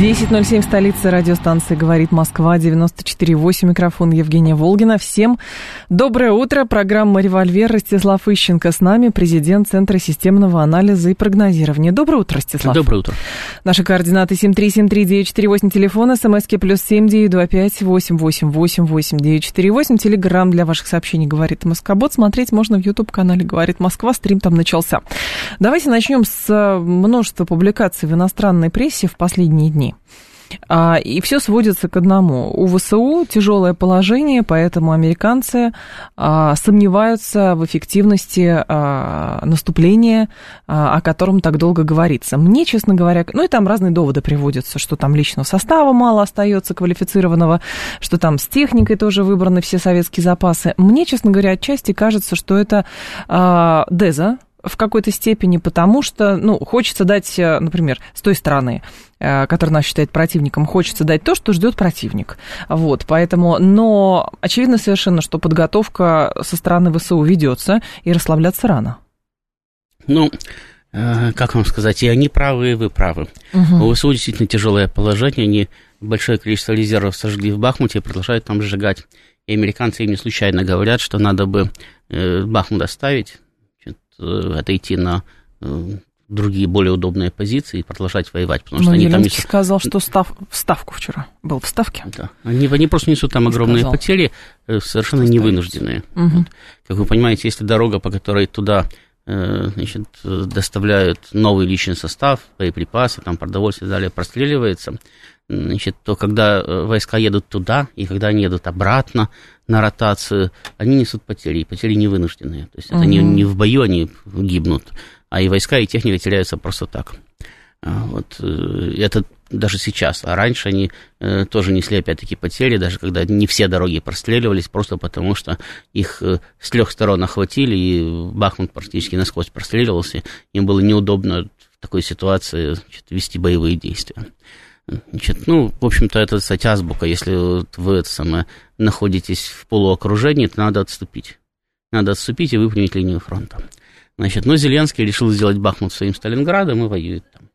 10.07 столица радиостанции «Говорит Москва», 94.8, микрофон Евгения Волгина. Всем доброе утро. Программа «Револьвер» Ростислав Ищенко с нами, президент Центра системного анализа и прогнозирования. Доброе утро, Ростислав. Доброе утро. Наши координаты 7373948, телефон, смски плюс 7925 888 Телеграмм для ваших сообщений «Говорит Москобот». Смотреть можно в YouTube-канале «Говорит Москва». Стрим там начался. Давайте начнем с множества публикаций в иностранной прессе в последние дни. А, и все сводится к одному. У ВСУ тяжелое положение, поэтому американцы а, сомневаются в эффективности а, наступления, о котором так долго говорится. Мне, честно говоря, ну и там разные доводы приводятся, что там личного состава мало остается квалифицированного, что там с техникой тоже выбраны все советские запасы. Мне, честно говоря, отчасти кажется, что это Деза, в какой-то степени, потому что, ну, хочется дать, э, например, с той стороны, э, которая нас считает противником, хочется дать то, что ждет противник. Вот, поэтому, но очевидно совершенно, что подготовка со стороны ВСУ ведется, и расслабляться рано. Ну, э, как вам сказать, и они правы, и вы правы. Угу. У ВСУ действительно тяжелое положение, они большое количество резервов сожгли в Бахмуте и продолжают там сжигать. И американцы им не случайно говорят, что надо бы Бахмут оставить, отойти на э, другие более удобные позиции и продолжать воевать, потому что Но они там несут... сказал, что став... в ставку вчера был в ставке. Да. Они, они просто несут там огромные сказал. потери, э, совершенно Оставить. невынужденные. Угу. Вот. Как вы понимаете, если дорога, по которой туда значит, доставляют новый личный состав, боеприпасы, там продовольствие и далее простреливается, значит, то когда войска едут туда, и когда они едут обратно, на ротацию, они несут потери, потери невынужденные. То есть угу. это не, не в бою они гибнут, а и войска, и техника теряются просто так. А, вот э, это даже сейчас. А раньше они э, тоже несли, опять-таки, потери, даже когда не все дороги простреливались, просто потому что их э, с трех сторон охватили, и Бахмут практически насквозь простреливался. Им было неудобно в такой ситуации значит, вести боевые действия. Значит, ну, в общем-то, это, кстати, азбука. Если вы это самое, находитесь в полуокружении, то надо отступить. Надо отступить и выпрямить линию фронта. Значит, но Зеленский решил сделать Бахмут своим Сталинградом и воюет там.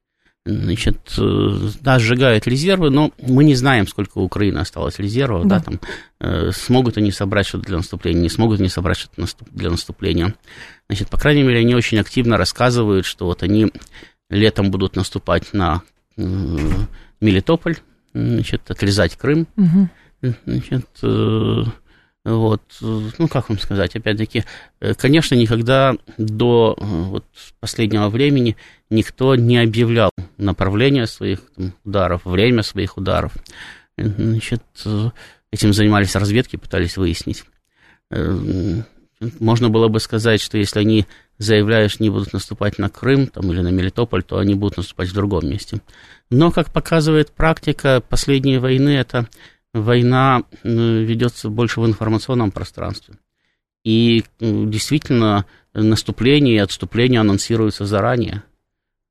Значит, э, да, сжигают резервы, но мы не знаем, сколько у Украины осталось резервов, да, да там, э, смогут они собрать что-то для наступления, не смогут они собрать что-то для наступления. Значит, по крайней мере, они очень активно рассказывают, что вот они летом будут наступать на э, Мелитополь, значит, отрезать Крым, угу. значит, э, вот, ну, как вам сказать, опять-таки, э, конечно, никогда до э, вот, последнего времени никто не объявлял направление своих там, ударов, время своих ударов. Значит, этим занимались разведки, пытались выяснить. Можно было бы сказать, что если они заявляют, что не будут наступать на Крым там, или на Мелитополь, то они будут наступать в другом месте. Но, как показывает практика, последние войны это война ведется больше в информационном пространстве. И действительно наступление и отступление анонсируются заранее.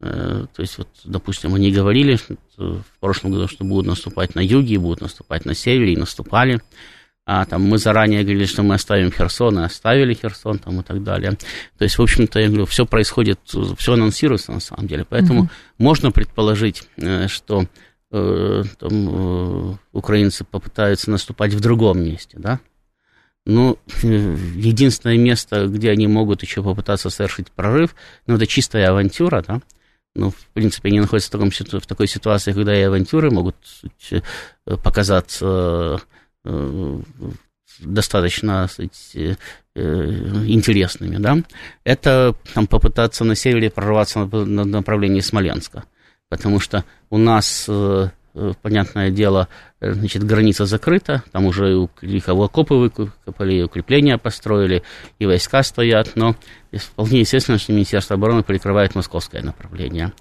Э, то есть, вот, допустим, они говорили в прошлом году, что будут наступать на юге, будут наступать на севере, и наступали а там мы заранее говорили, что мы оставим Херсон, и оставили Херсон там и так далее. То есть, в общем-то, я говорю, все происходит, все анонсируется на самом деле. Поэтому угу. можно предположить, э, что э, там, э, украинцы попытаются наступать в другом месте, да. Ну, единственное место, где они могут еще попытаться совершить прорыв, ну, это чистая авантюра, да. Ну, в принципе, они находятся в, таком, в такой ситуации, когда и авантюры могут показаться Э, достаточно сказать, э, интересными, да, это там, попытаться на севере прорваться на направлении Смоленска, потому что у нас, э, понятное дело, значит, граница закрыта, там уже и кого окопы выкопали, укрепления построили, и войска стоят, но вполне естественно, что Министерство обороны прикрывает московское направление.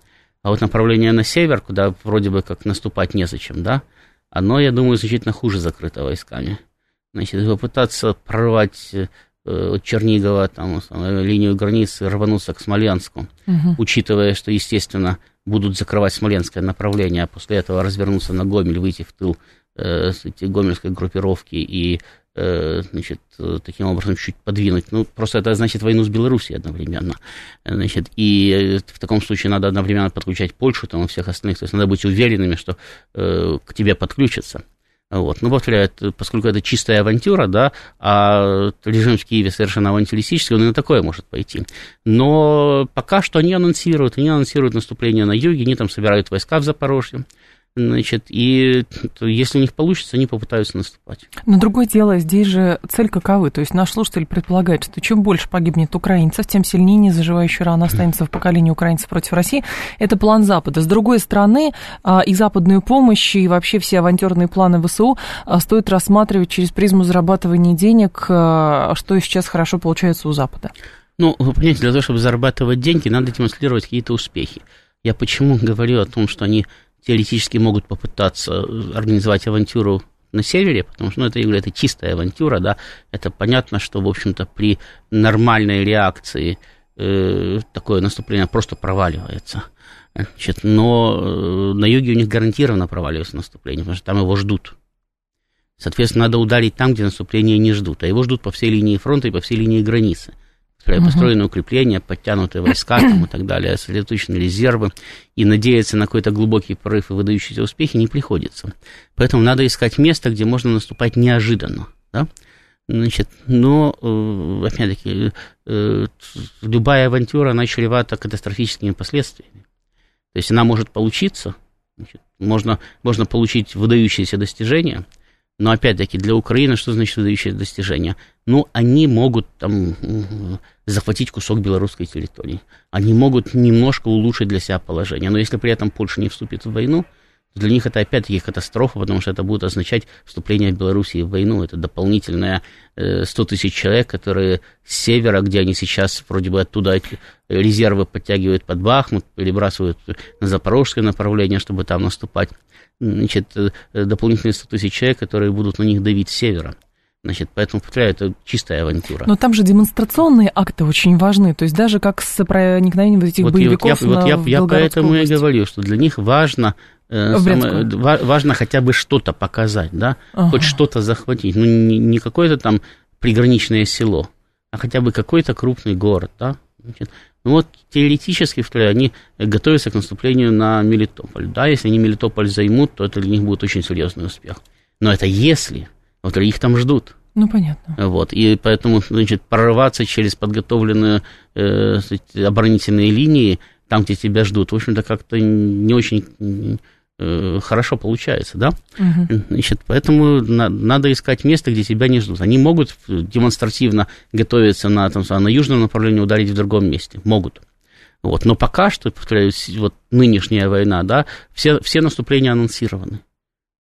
А вот направление на север, куда вроде бы как наступать незачем, да, оно, я думаю, значительно хуже закрыто войсками. Значит, попытаться прорвать от Чернигова, там, линию границы, рвануться к Смоленску, угу. учитывая, что, естественно, будут закрывать Смоленское направление, а после этого развернуться на Гомель, выйти в тыл э, гомельской группировки и э, значит, таким образом чуть подвинуть. Ну, просто это значит войну с Белоруссией одновременно. Значит, и в таком случае надо одновременно подключать Польшу там, и всех остальных. То есть надо быть уверенными, что э, к тебе подключатся. Вот. Ну, повторяю, поскольку это чистая авантюра, да, а режим в Киеве совершенно авантюристический, он и на такое может пойти. Но пока что они анонсируют, они анонсируют наступление на юге, они там собирают войска в Запорожье, Значит, и если у них получится, они попытаются наступать. Но другое дело, здесь же цель каковы. То есть наш слушатель предполагает, что чем больше погибнет украинцев, тем сильнее незаживающая рана останется в поколении украинцев против России. Это план Запада. С другой стороны, а, и западную помощь, и вообще все авантюрные планы ВСУ а, стоит рассматривать через призму зарабатывания денег, а, что сейчас хорошо получается у Запада. Ну, вы понимаете, для того, чтобы зарабатывать деньги, надо демонстрировать какие-то успехи. Я почему говорю о том, что они теоретически могут попытаться организовать авантюру на севере, потому что ну, это, я говорю, это чистая авантюра, да, это понятно, что, в общем-то, при нормальной реакции э, такое наступление просто проваливается. Значит, но э, на юге у них гарантированно проваливается наступление, потому что там его ждут. Соответственно, надо ударить там, где наступления не ждут, а его ждут по всей линии фронта и по всей линии границы построены укрепления, подтянутые войска там, и так далее, сосредоточены резервы, и надеяться на какой-то глубокий прорыв и выдающиеся успехи не приходится. Поэтому надо искать место, где можно наступать неожиданно. Да? Значит, но, э, опять-таки, э, любая авантюра, она чревата катастрофическими последствиями. То есть она может получиться, значит, можно, можно получить выдающиеся достижения – но опять-таки для Украины что значит выдающее достижение? Ну, они могут там захватить кусок белорусской территории. Они могут немножко улучшить для себя положение. Но если при этом Польша не вступит в войну, для них это опять-таки катастрофа, потому что это будет означать вступление Белоруссии в войну. Это дополнительное 100 тысяч человек, которые с севера, где они сейчас вроде бы оттуда резервы подтягивают под Бахмут, перебрасывают на запорожское направление, чтобы там наступать значит, э, дополнительные 100 тысяч человек, которые будут на них давить с севера. Значит, поэтому, повторяю, это чистая авантюра. Но там же демонстрационные акты очень важны, то есть даже как с проникновением вот этих вот боевиков вот я, на, вот я, я поэтому область. и говорю, что для них важно, э, самое, важно хотя бы что-то показать, да, ага. хоть что-то захватить. Ну, не, не какое-то там приграничное село, а хотя бы какой-то крупный город, да. Значит, ну вот теоретически, повторяю, они готовятся к наступлению на Мелитополь. Да, если они Мелитополь займут, то это для них будет очень серьезный успех. Но это если, вот их там ждут. Ну, понятно. Вот, и поэтому, значит, прорываться через подготовленные э, оборонительные линии, там, где тебя ждут, в общем-то, как-то не очень Э, хорошо получается, да? Угу. Значит, поэтому на, надо искать место, где тебя не ждут. Они могут демонстративно готовиться на, там, на южном направлении, ударить в другом месте. Могут. Вот. Но пока что, повторяюсь, вот нынешняя война, да, все, все наступления анонсированы.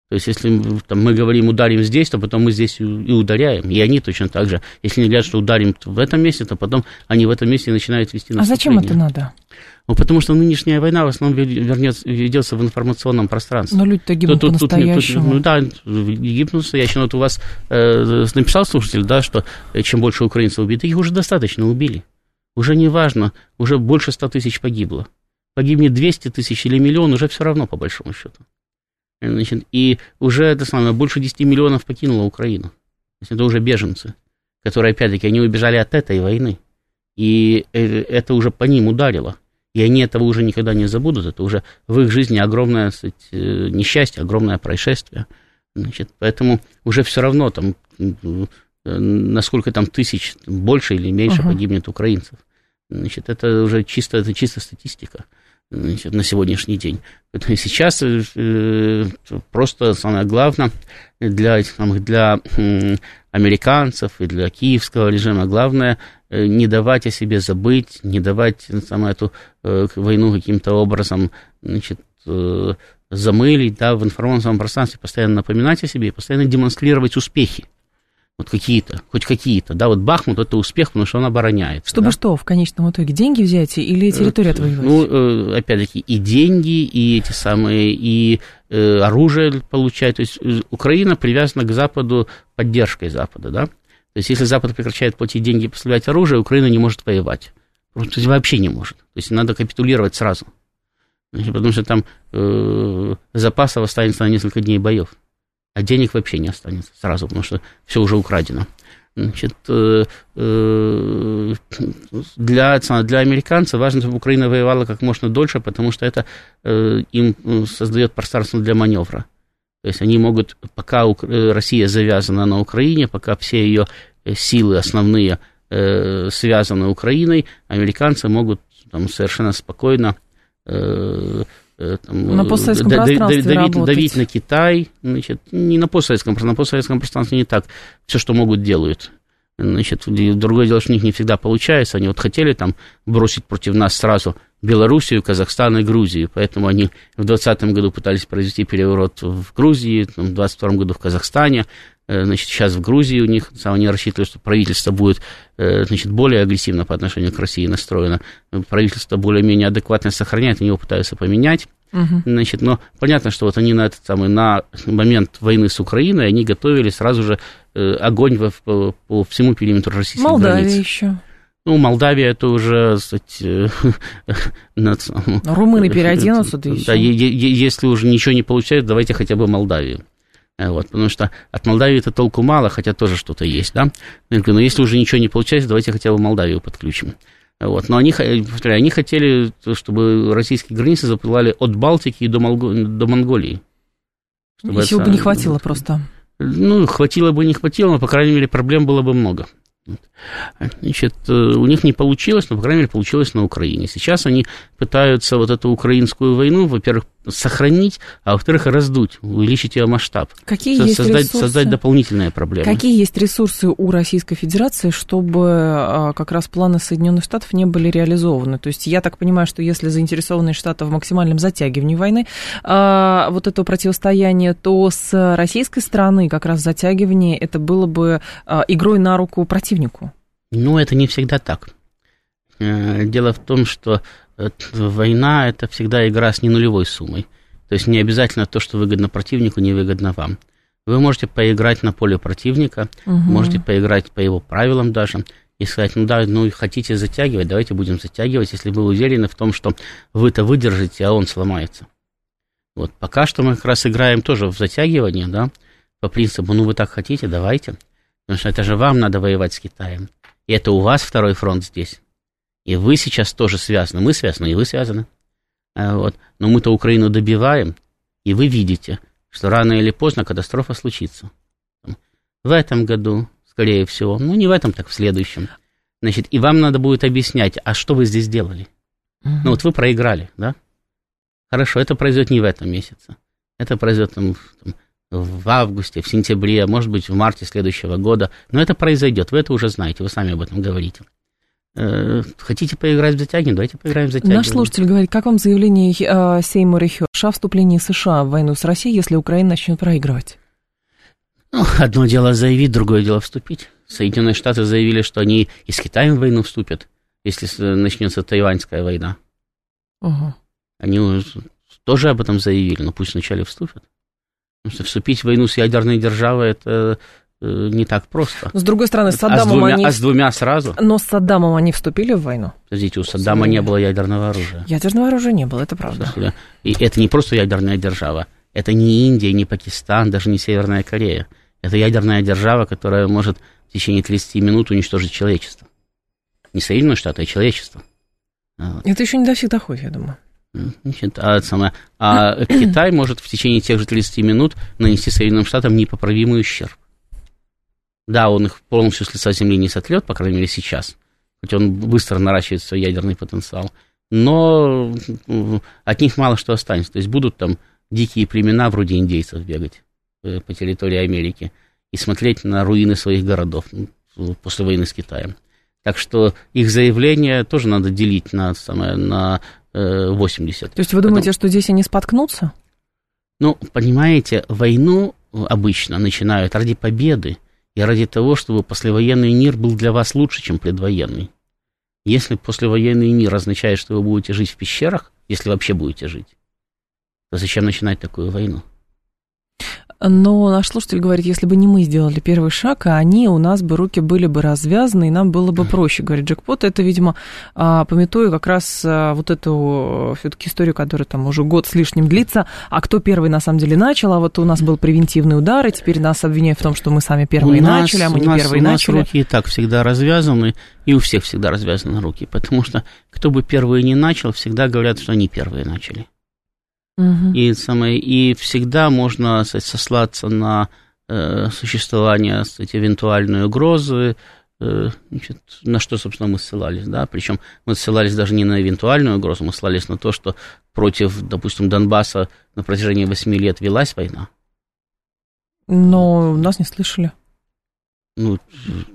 То есть, если там, мы говорим, ударим здесь, то потом мы здесь и ударяем. И они точно так же. Если они говорят, что ударим в этом месте, то потом они в этом месте начинают вести наступление. А зачем это надо? Ну, потому что нынешняя война в основном вернется, ведется в информационном пространстве. Но люди-то гибнут тут, по-настоящему. Тут, ну, да, гибнут по-настоящему. Вот у вас э, написал слушатель, да, что чем больше украинцев убито, их уже достаточно убили. Уже не важно, уже больше 100 тысяч погибло. Погибнет 200 тысяч или миллион, уже все равно, по большому счету. Значит, и уже это самое, больше 10 миллионов покинуло Украину. То есть это уже беженцы, которые, опять-таки, они убежали от этой войны. И э, это уже по ним ударило. И они этого уже никогда не забудут. Это уже в их жизни огромное сказать, несчастье, огромное происшествие. Значит, поэтому уже все равно там, э, насколько там тысяч, больше или меньше uh-huh. погибнет украинцев. Значит, это уже чисто, это чисто статистика значит, на сегодняшний день. Сейчас э, просто самое главное для, для американцев и для киевского режима, главное э, не давать о себе забыть, не давать саму эту э, войну каким-то образом значит, замылить да, в информационном пространстве, постоянно напоминать о себе и постоянно демонстрировать успехи вот какие-то, хоть какие-то, да, вот Бахмут это успех, потому что он обороняет. Чтобы да? что, в конечном итоге, деньги взять или э, территорию отвоевать? Ну, э, опять-таки, и деньги, и эти самые, и э, оружие получать, то есть Украина привязана к Западу поддержкой Запада, да, То есть, если Запад прекращает платить деньги и поставлять оружие, Украина не может воевать. То есть, вообще не может. То есть, надо капитулировать сразу. Потому что там э, запасов останется на несколько дней боев. А денег вообще не останется сразу, потому что все уже украдено. Значит, э, э, для, для американцев важно, чтобы Украина воевала как можно дольше, потому что это э, им создает пространство для маневра. То есть они могут, пока Россия завязана на Украине, пока все ее силы основные связаны Украиной, американцы могут там, совершенно спокойно там, на постсоветском да, пространстве давить, давить на Китай, значит, не на постсоветском, на постсоветском пространстве не так, все, что могут, делают. Значит, другое дело, что у них не всегда получается. Они вот хотели там бросить против нас сразу Белоруссию, Казахстан и Грузию. Поэтому они в 2020 году пытались произвести переворот в Грузии, в 2022 году в Казахстане. Э, значит, сейчас в Грузии у них, они рассчитывали, что правительство будет э, значит, более агрессивно по отношению к России настроено. Правительство более-менее адекватно сохраняет, они его пытаются поменять. Угу. Значит, но понятно, что вот они на этот самый на момент войны с Украиной они готовили сразу же э, огонь по, по всему периметру российской Молдавия границы. еще. Ну, Молдавия это уже, кстати, э, Румыны переоденутся, да еще. Да, если уже ничего не получается, давайте хотя бы Молдавию. Э, вот, потому что от Молдавии это толку мало, хотя тоже что-то есть, да. Но если уже ничего не получается, давайте хотя бы Молдавию подключим. Вот. Но они, повторяю, они хотели, чтобы российские границы заплывали от Балтики до, Монго, до Монголии. Чтобы Если это, бы не хватило просто. Ну, хватило бы, не хватило, но, по крайней мере, проблем было бы много. Значит, э, у них не получилось, но, по крайней мере, получилось на Украине. Сейчас они пытаются вот эту украинскую войну, во-первых, сохранить, а во-вторых, раздуть, увеличить ее масштаб. Какие создать, есть ресурсы? создать дополнительные проблемы. Какие есть ресурсы у Российской Федерации, чтобы а, как раз планы Соединенных Штатов не были реализованы? То есть я так понимаю, что если заинтересованные Штаты в максимальном затягивании войны, а, вот это противостояние, то с российской стороны как раз затягивание это было бы а, игрой на руку противнику. Ну, это не всегда так. Э, дело в том, что война – это всегда игра с ненулевой суммой. То есть не обязательно то, что выгодно противнику, не выгодно вам. Вы можете поиграть на поле противника, угу. можете поиграть по его правилам даже, и сказать, ну да, ну хотите затягивать, давайте будем затягивать, если вы уверены в том, что вы-то выдержите, а он сломается. Вот пока что мы как раз играем тоже в затягивание, да, по принципу, ну вы так хотите, давайте. Потому что это же вам надо воевать с Китаем. И это у вас второй фронт здесь. И вы сейчас тоже связаны. Мы связаны, и вы связаны. А, вот. Но мы-то Украину добиваем, и вы видите, что рано или поздно катастрофа случится. В этом году, скорее всего. Ну, не в этом, так в следующем. Значит, и вам надо будет объяснять, а что вы здесь делали? Угу. Ну, вот вы проиграли, да? Хорошо, это произойдет не в этом месяце. Это произойдет там, там, в августе, в сентябре, может быть, в марте следующего года. Но это произойдет, вы это уже знаете, вы сами об этом говорите. Э, хотите поиграть в затягивание? Давайте поиграем в затягивание. Наш слушатель говорит, как вам заявление э, Сеймура Хёрша о вступлении США в войну с Россией, если Украина начнет проигрывать? Ну, одно дело заявить, другое дело вступить. Соединенные Штаты заявили, что они и с Китаем в войну вступят, если начнется тайваньская война. Угу. Они тоже об этом заявили, но пусть вначале вступят. Потому что вступить в войну с ядерной державой это не так просто. С другой стороны, с Саддамом а с двумя, они... А с двумя сразу? Но с Саддамом они вступили в войну? Подождите, у Саддама не было ядерного оружия. Ядерного оружия не было, это правда. И это не просто ядерная держава. Это не Индия, не Пакистан, даже не Северная Корея. Это ядерная держава, которая может в течение 30 минут уничтожить человечество. Не Соединенные Штаты, а человечество. Это еще не до всех доходит, я думаю. Значит, а, самое, а Китай может в течение тех же 30 минут нанести Соединенным Штатам непоправимый ущерб. Да, он их полностью с лица Земли не сотрет, по крайней мере, сейчас, хоть он быстро наращивает свой ядерный потенциал, но от них мало что останется. То есть будут там дикие племена вроде индейцев бегать э, по территории Америки и смотреть на руины своих городов после войны с Китаем. Так что их заявление тоже надо делить на, самое, на 80. То есть вы думаете, Потом... что здесь они споткнутся? Ну, понимаете, войну обычно начинают ради победы, и ради того, чтобы послевоенный мир был для вас лучше, чем предвоенный. Если послевоенный мир означает, что вы будете жить в пещерах, если вообще будете жить, то зачем начинать такую войну? Но наш слушатель говорит, если бы не мы сделали первый шаг, а они, у нас бы руки были бы развязаны, и нам было бы проще, говорит Джекпот. Это, видимо, а, пометуя как раз а, вот эту все-таки историю, которая там уже год с лишним длится, а кто первый на самом деле начал, а вот у нас был превентивный удар, и теперь нас обвиняют в том, что мы сами первые у начали, а мы не нас, первые у нас начали. руки и так всегда развязаны, и у всех всегда развязаны руки, потому что кто бы первый не начал, всегда говорят, что они первые начали. Угу. И, самое, и всегда можно сказать, сослаться на э, существование сказать, эвентуальной угрозы, э, значит, на что, собственно, мы ссылались, да, причем мы ссылались даже не на эвентуальную угрозу, мы ссылались на то, что против, допустим, Донбасса на протяжении восьми лет велась война. Но нас не слышали. Ну,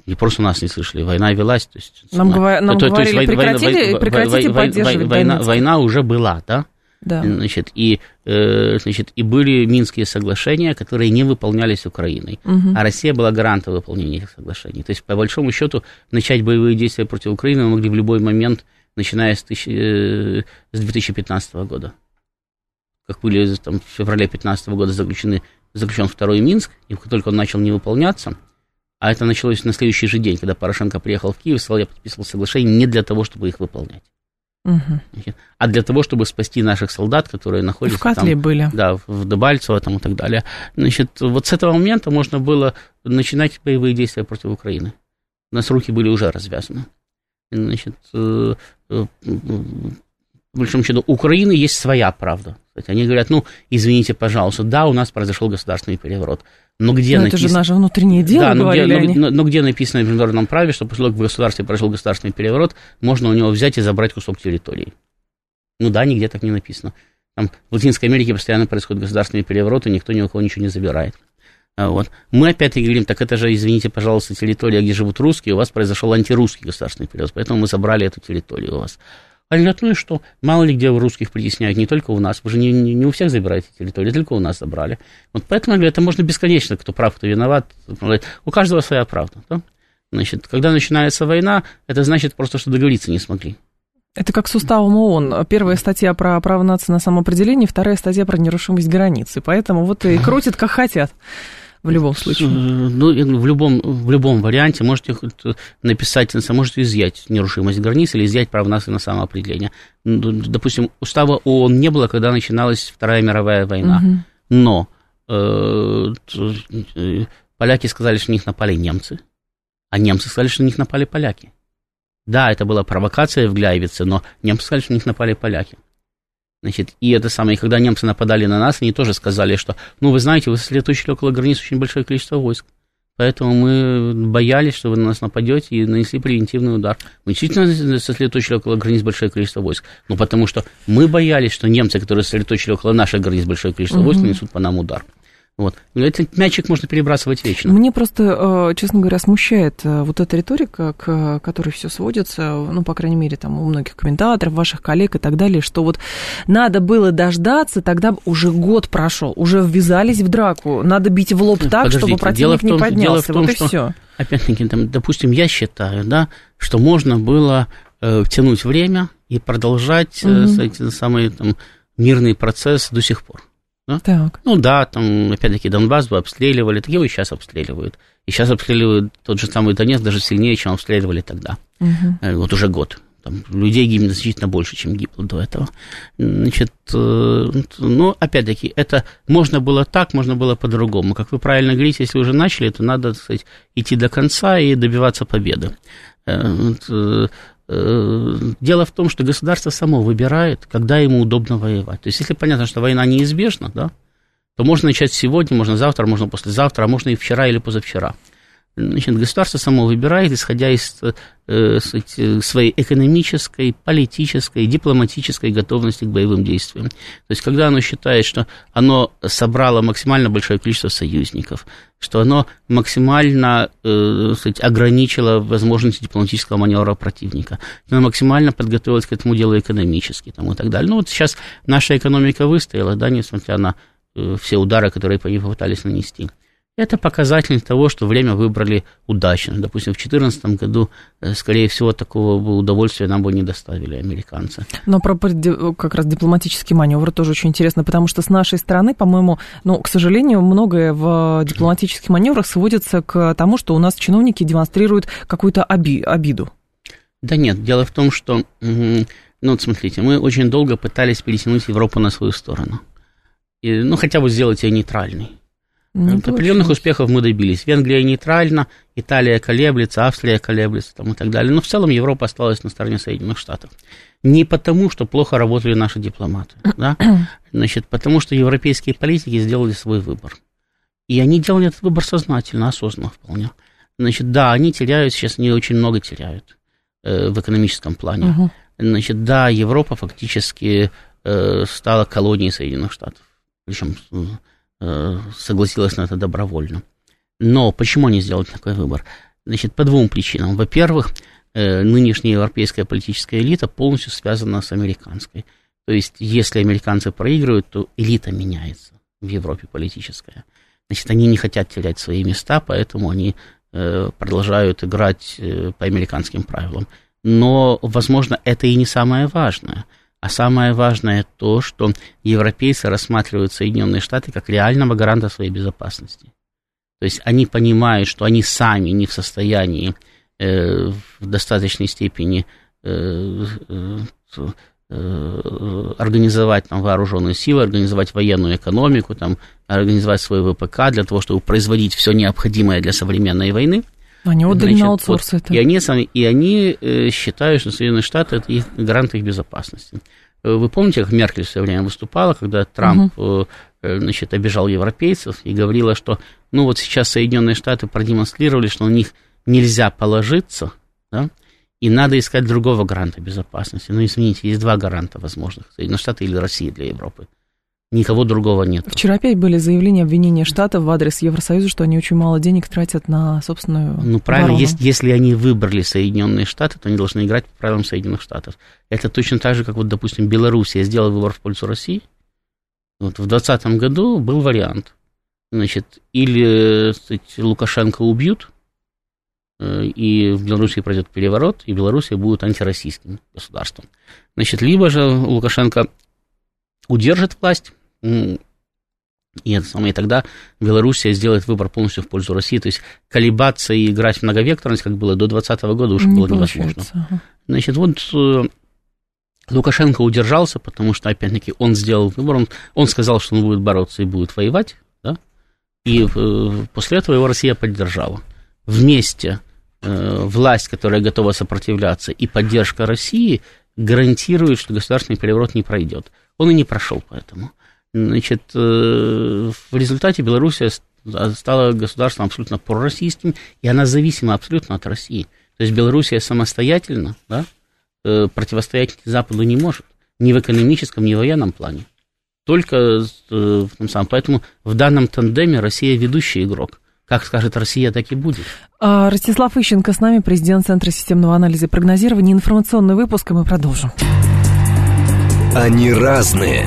не просто нас не слышали, война велась. То есть, нам, говор... нам то, говорили, то есть, прекратили, война, прекратите война, поддерживать война, война уже была, да? Да. Значит, и, э, значит, и были Минские соглашения, которые не выполнялись Украиной. Угу. А Россия была гарантом выполнения этих соглашений. То есть, по большому счету, начать боевые действия против Украины мы могли в любой момент, начиная с, тысяч, э, с 2015 года. Как были там, в феврале 2015 года заключены, заключен второй Минск, и как только он начал не выполняться, а это началось на следующий же день, когда Порошенко приехал в Киев, сказал, я подписывал соглашение не для того, чтобы их выполнять. Угу. А для того, чтобы спасти наших солдат, которые находятся в Катле там, были. Да, в Дебальцево там и так далее. Значит, вот с этого момента можно было начинать боевые действия против Украины. У нас руки были уже развязаны. Значит, э, э, в большом счету, у Украины есть своя правда. Они говорят, ну, извините, пожалуйста, да, у нас произошел государственный переворот. Но где но написано... это же наше внутреннее дело, да, но где, но, но, но где написано в международном праве, что после того, как в государстве произошел государственный переворот, можно у него взять и забрать кусок территории? Ну да, нигде так не написано. Там в Латинской Америке постоянно происходят государственные перевороты, никто ни у кого ничего не забирает. А вот. Мы опять-таки говорим, так это же, извините, пожалуйста, территория, где живут русские, у вас произошел антирусский государственный переворот, поэтому мы забрали эту территорию у вас. Ну и что? Мало ли где русских притесняют, не только у нас. Вы же не, не, не у всех забираете территорию, только у нас забрали. Вот поэтому, я говорю, это можно бесконечно, кто прав, кто виноват. У каждого своя правда. Да? Значит, когда начинается война, это значит просто, что договориться не смогли. Это как с уставом ООН. Первая статья про право нации на самоопределение, вторая статья про нерушимость границы. Поэтому вот и крутят, как хотят в любом случае? Ну, в любом, в любом варианте можете написать, можете изъять нерушимость границ или изъять право нас на самоопределение. Допустим, устава ООН не было, когда начиналась Вторая мировая война. Угу. Но э, поляки сказали, что на них напали немцы, а немцы сказали, что на них напали поляки. Да, это была провокация в Гляйвице, но немцы сказали, что на них напали поляки. Значит, и это самое, и когда немцы нападали на нас, они тоже сказали, что, ну, вы знаете, вы сосредоточили около границ очень большое количество войск. Поэтому мы боялись, что вы на нас нападете и нанесли превентивный удар. Мы действительно сосредоточили около границ большое количество войск. Но потому что мы боялись, что немцы, которые сосредоточили около наших границ большое количество угу. войск, нанесут по нам удар. Вот. Этот мячик можно перебрасывать вечно. Мне просто, э, честно говоря, смущает э, вот эта риторика, к которой все сводится, ну, по крайней мере, там у многих комментаторов, ваших коллег и так далее, что вот надо было дождаться, тогда уже год прошел, уже ввязались в драку, надо бить в лоб так, Подождите, чтобы противник том, не поднялся, дело в том, вот что, все. Опять-таки, там, допустим, я считаю, да, что можно было э, тянуть время и продолжать угу. э, самый там, мирный процесс до сих пор. Да? Так. Ну да, там, опять-таки, Донбасс бы обстреливали, так его и сейчас обстреливают. И сейчас обстреливают тот же самый Донецк даже сильнее, чем обстреливали тогда. Угу. Вот уже год. Там людей гибнет значительно больше, чем гибло до этого. Значит, э, ну, опять-таки, это можно было так, можно было по-другому. Как вы правильно говорите, если уже начали, то надо, так сказать, идти до конца и добиваться победы. Дело в том, что государство само выбирает, когда ему удобно воевать. То есть, если понятно, что война неизбежна, да, то можно начать сегодня, можно завтра, можно послезавтра, а можно и вчера или позавчера. Значит, государство само выбирает, исходя из э, своей экономической, политической, дипломатической готовности к боевым действиям. То есть, когда оно считает, что оно собрало максимально большое количество союзников, что оно максимально э, сказать, ограничило возможности дипломатического маневра противника, оно максимально подготовилось к этому делу экономически там, и так далее. Ну, вот сейчас наша экономика выстояла, да, несмотря на э, все удары, которые по ней попытались нанести. Это показатель того, что время выбрали удачно. Допустим, в 2014 году, э, скорее всего, такого удовольствия нам бы не доставили американцы. Но про как раз дипломатический маневр тоже очень интересно, потому что с нашей стороны, по-моему, ну, к сожалению, многое в дипломатических маневрах сводится к тому, что у нас чиновники демонстрируют какую-то оби- обиду. Да нет, дело в том, что, ну вот смотрите, мы очень долго пытались перетянуть Европу на свою сторону. И, ну, хотя бы сделать ее нейтральной. Не Определенных успехов мы добились. Венгрия нейтральна, Италия колеблется, Австрия колеблется там, и так далее. Но в целом Европа осталась на стороне Соединенных Штатов. Не потому, что плохо работали наши дипломаты, да? Значит, потому что европейские политики сделали свой выбор. И они делали этот выбор сознательно, осознанно вполне. Значит, да, они теряют, сейчас они очень много теряют э, в экономическом плане. Угу. Значит, да, Европа фактически э, стала колонией Соединенных Штатов. Причем Э, согласилась на это добровольно. Но почему они сделали такой выбор? Значит, по двум причинам. Во-первых, э, нынешняя европейская политическая элита полностью связана с американской. То есть, если американцы проигрывают, то элита меняется в Европе политическая. Значит, они не хотят терять свои места, поэтому они э, продолжают играть по американским правилам. Но, возможно, это и не самое важное – а самое важное то, что европейцы рассматривают Соединенные Штаты как реального гаранта своей безопасности. То есть они понимают, что они сами не в состоянии э, в достаточной степени э, э, э организовать там, вооруженные силы, организовать военную экономику, там, организовать свой ВПК для того, чтобы производить все необходимое для современной войны. Они отдали Значит, на аутсорс вот, это. И они, и они э, считают, что Соединенные Штаты – это их гарант их безопасности. Э, вы помните, как Меркель все время выступала, когда Трамп угу. значит, обижал европейцев и говорила, что ну вот сейчас Соединенные Штаты продемонстрировали, что на них нельзя положиться, да, и надо искать другого гаранта безопасности. Ну, извините, есть два гаранта возможных, Соединенные Штаты или Россия для Европы. Никого другого нет. Вчера опять были заявления, обвинения Штатов в адрес Евросоюза, что они очень мало денег тратят на собственную Ну, правильно, если, если они выбрали Соединенные Штаты, то они должны играть по правилам Соединенных Штатов. Это точно так же, как вот, допустим, Белоруссия сделала выбор в пользу России. Вот в 2020 году был вариант. Значит, или сказать, Лукашенко убьют, э, и в Белоруссии пройдет переворот, и Белоруссия будет антироссийским государством. Значит, либо же Лукашенко удержит власть, и это самое, и тогда Белоруссия сделает выбор полностью в пользу России. То есть колебаться и играть в многовекторность, как было до 2020 года, уже Не было невозможно. Значит, вот э, Лукашенко удержался, потому что, опять-таки, он сделал выбор, он, он сказал, что он будет бороться и будет воевать, да? и э, после этого его Россия поддержала. Вместе э, власть, которая готова сопротивляться, и поддержка России гарантирует, что государственный переворот не пройдет. Он и не прошел поэтому. Значит, э, в результате Белоруссия стала государством абсолютно пророссийским, и она зависима абсолютно от России. То есть Белоруссия самостоятельно да, э, противостоять Западу не может, ни в экономическом, ни в военном плане. Только э, в том самом. Поэтому в данном тандеме Россия ведущий игрок. Как скажет Россия, так и будет. А, Ростислав Ищенко с нами, президент Центра системного анализа и прогнозирования. Информационный выпуск, и мы продолжим. Они разные,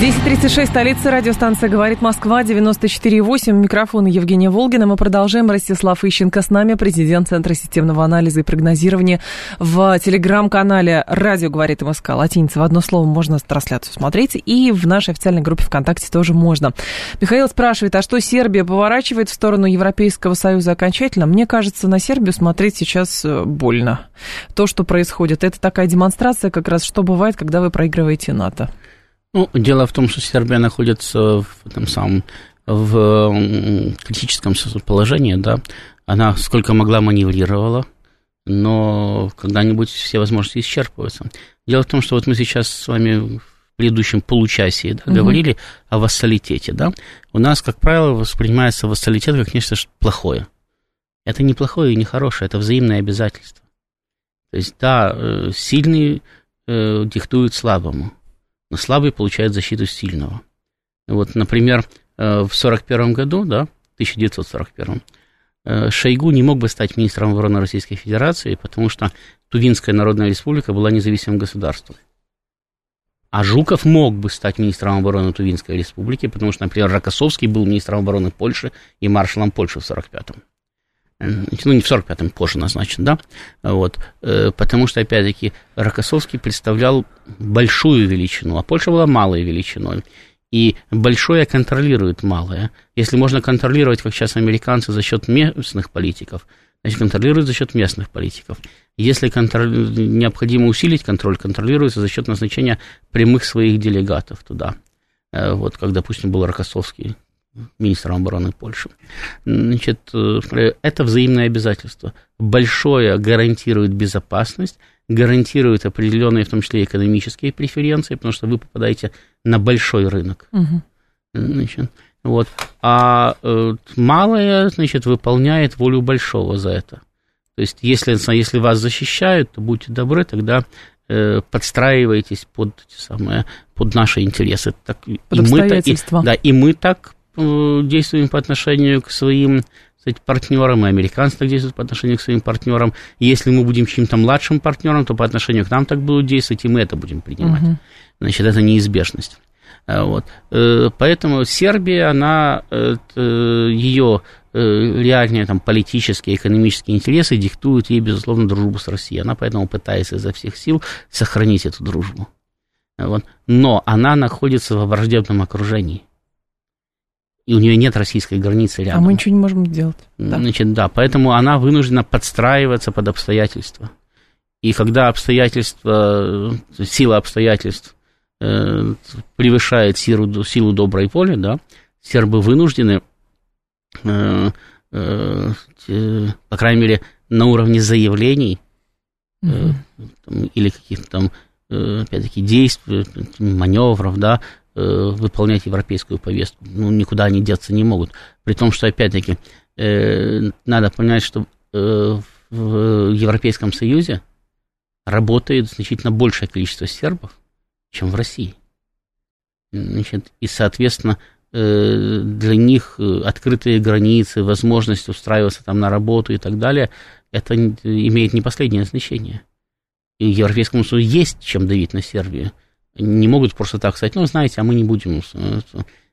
10.36, столица, радиостанция «Говорит Москва», 94.8, микрофон Евгения Волгина. Мы продолжаем. Ростислав Ищенко с нами, президент Центра системного анализа и прогнозирования в телеграм-канале «Радио говорит МСК». Латиница в одно слово можно трансляцию смотреть, и в нашей официальной группе ВКонтакте тоже можно. Михаил спрашивает, а что Сербия поворачивает в сторону Европейского Союза окончательно? Мне кажется, на Сербию смотреть сейчас э, больно. То, что происходит, это такая демонстрация как раз, что бывает, когда вы проигрываете НАТО. Ну, дело в том, что Сербия находится в этом самом в критическом положении, да, она сколько могла маневрировала, но когда-нибудь все возможности исчерпываются. Дело в том, что вот мы сейчас с вами в предыдущем получасе да, угу. говорили о вассалитете, да. У нас, как правило, воспринимается вассалитет как нечто плохое. Это не плохое и не хорошее, это взаимное обязательство. То есть, да, э, сильный э, диктует слабому слабый получает защиту сильного. Вот, например, в 1941 году, да, 1941, Шойгу не мог бы стать министром обороны Российской Федерации, потому что Тувинская Народная Республика была независимым государством. А Жуков мог бы стать министром обороны Тувинской республики, потому что, например, Рокоссовский был министром обороны Польши и маршалом Польши в 45-м. Ну, не в 45-м, позже назначен, да? Вот. Э, потому что, опять-таки, Рокоссовский представлял большую величину, а Польша была малой величиной. И большое контролирует малое. Если можно контролировать, как сейчас американцы, за счет местных политиков, значит, контролируют за счет местных политиков. Если контроль, необходимо усилить контроль, контролируется за счет назначения прямых своих делегатов туда. Э, вот, как, допустим, был Рокоссовский министром обороны Польши. Значит, э, это взаимное обязательство. Большое гарантирует безопасность, гарантирует определенные, в том числе, экономические преференции, потому что вы попадаете на большой рынок. Угу. Значит, вот. А э, малое, значит, выполняет волю большого за это. То есть, если, если вас защищают, то будьте добры, тогда э, подстраивайтесь под, эти самые, под наши интересы. Так, под и. Мы, и, да, и мы так э, действуем по отношению к своим кстати, партнерам, и американцы так действуют по отношению к своим партнерам. И если мы будем чьим-то младшим партнером, то по отношению к нам так будут действовать, и мы это будем принимать. Угу. Значит, это неизбежность. Э, вот. Э, поэтому Сербия, она, ее э, реальные там, политические, экономические интересы диктуют ей, безусловно, дружбу с Россией. Она поэтому пытается изо всех сил сохранить эту дружбу. Вот. Но она находится во враждебном окружении. И у нее нет российской границы рядом. А мы ничего не можем сделать. Да. Значит, да, поэтому она вынуждена подстраиваться под обстоятельства. И когда обстоятельства, сила обстоятельств Э, превышает силу, силу доброй воли, да, сербы вынуждены, э, э, по крайней мере, на уровне заявлений mm-hmm. там, или каких-то там, опять-таки, действий, маневров, да, выполнять европейскую повестку. Ну, никуда они деться не могут. При том, что, опять-таки, надо понять, что в Европейском Союзе работает значительно большее количество сербов, чем в России. Значит, и, соответственно, э, для них э, открытые границы, возможность устраиваться там на работу и так далее, это имеет не последнее значение. И Европейскому Союзу есть чем давить на Сербию. Не могут просто так сказать, ну, знаете, а мы не будем э,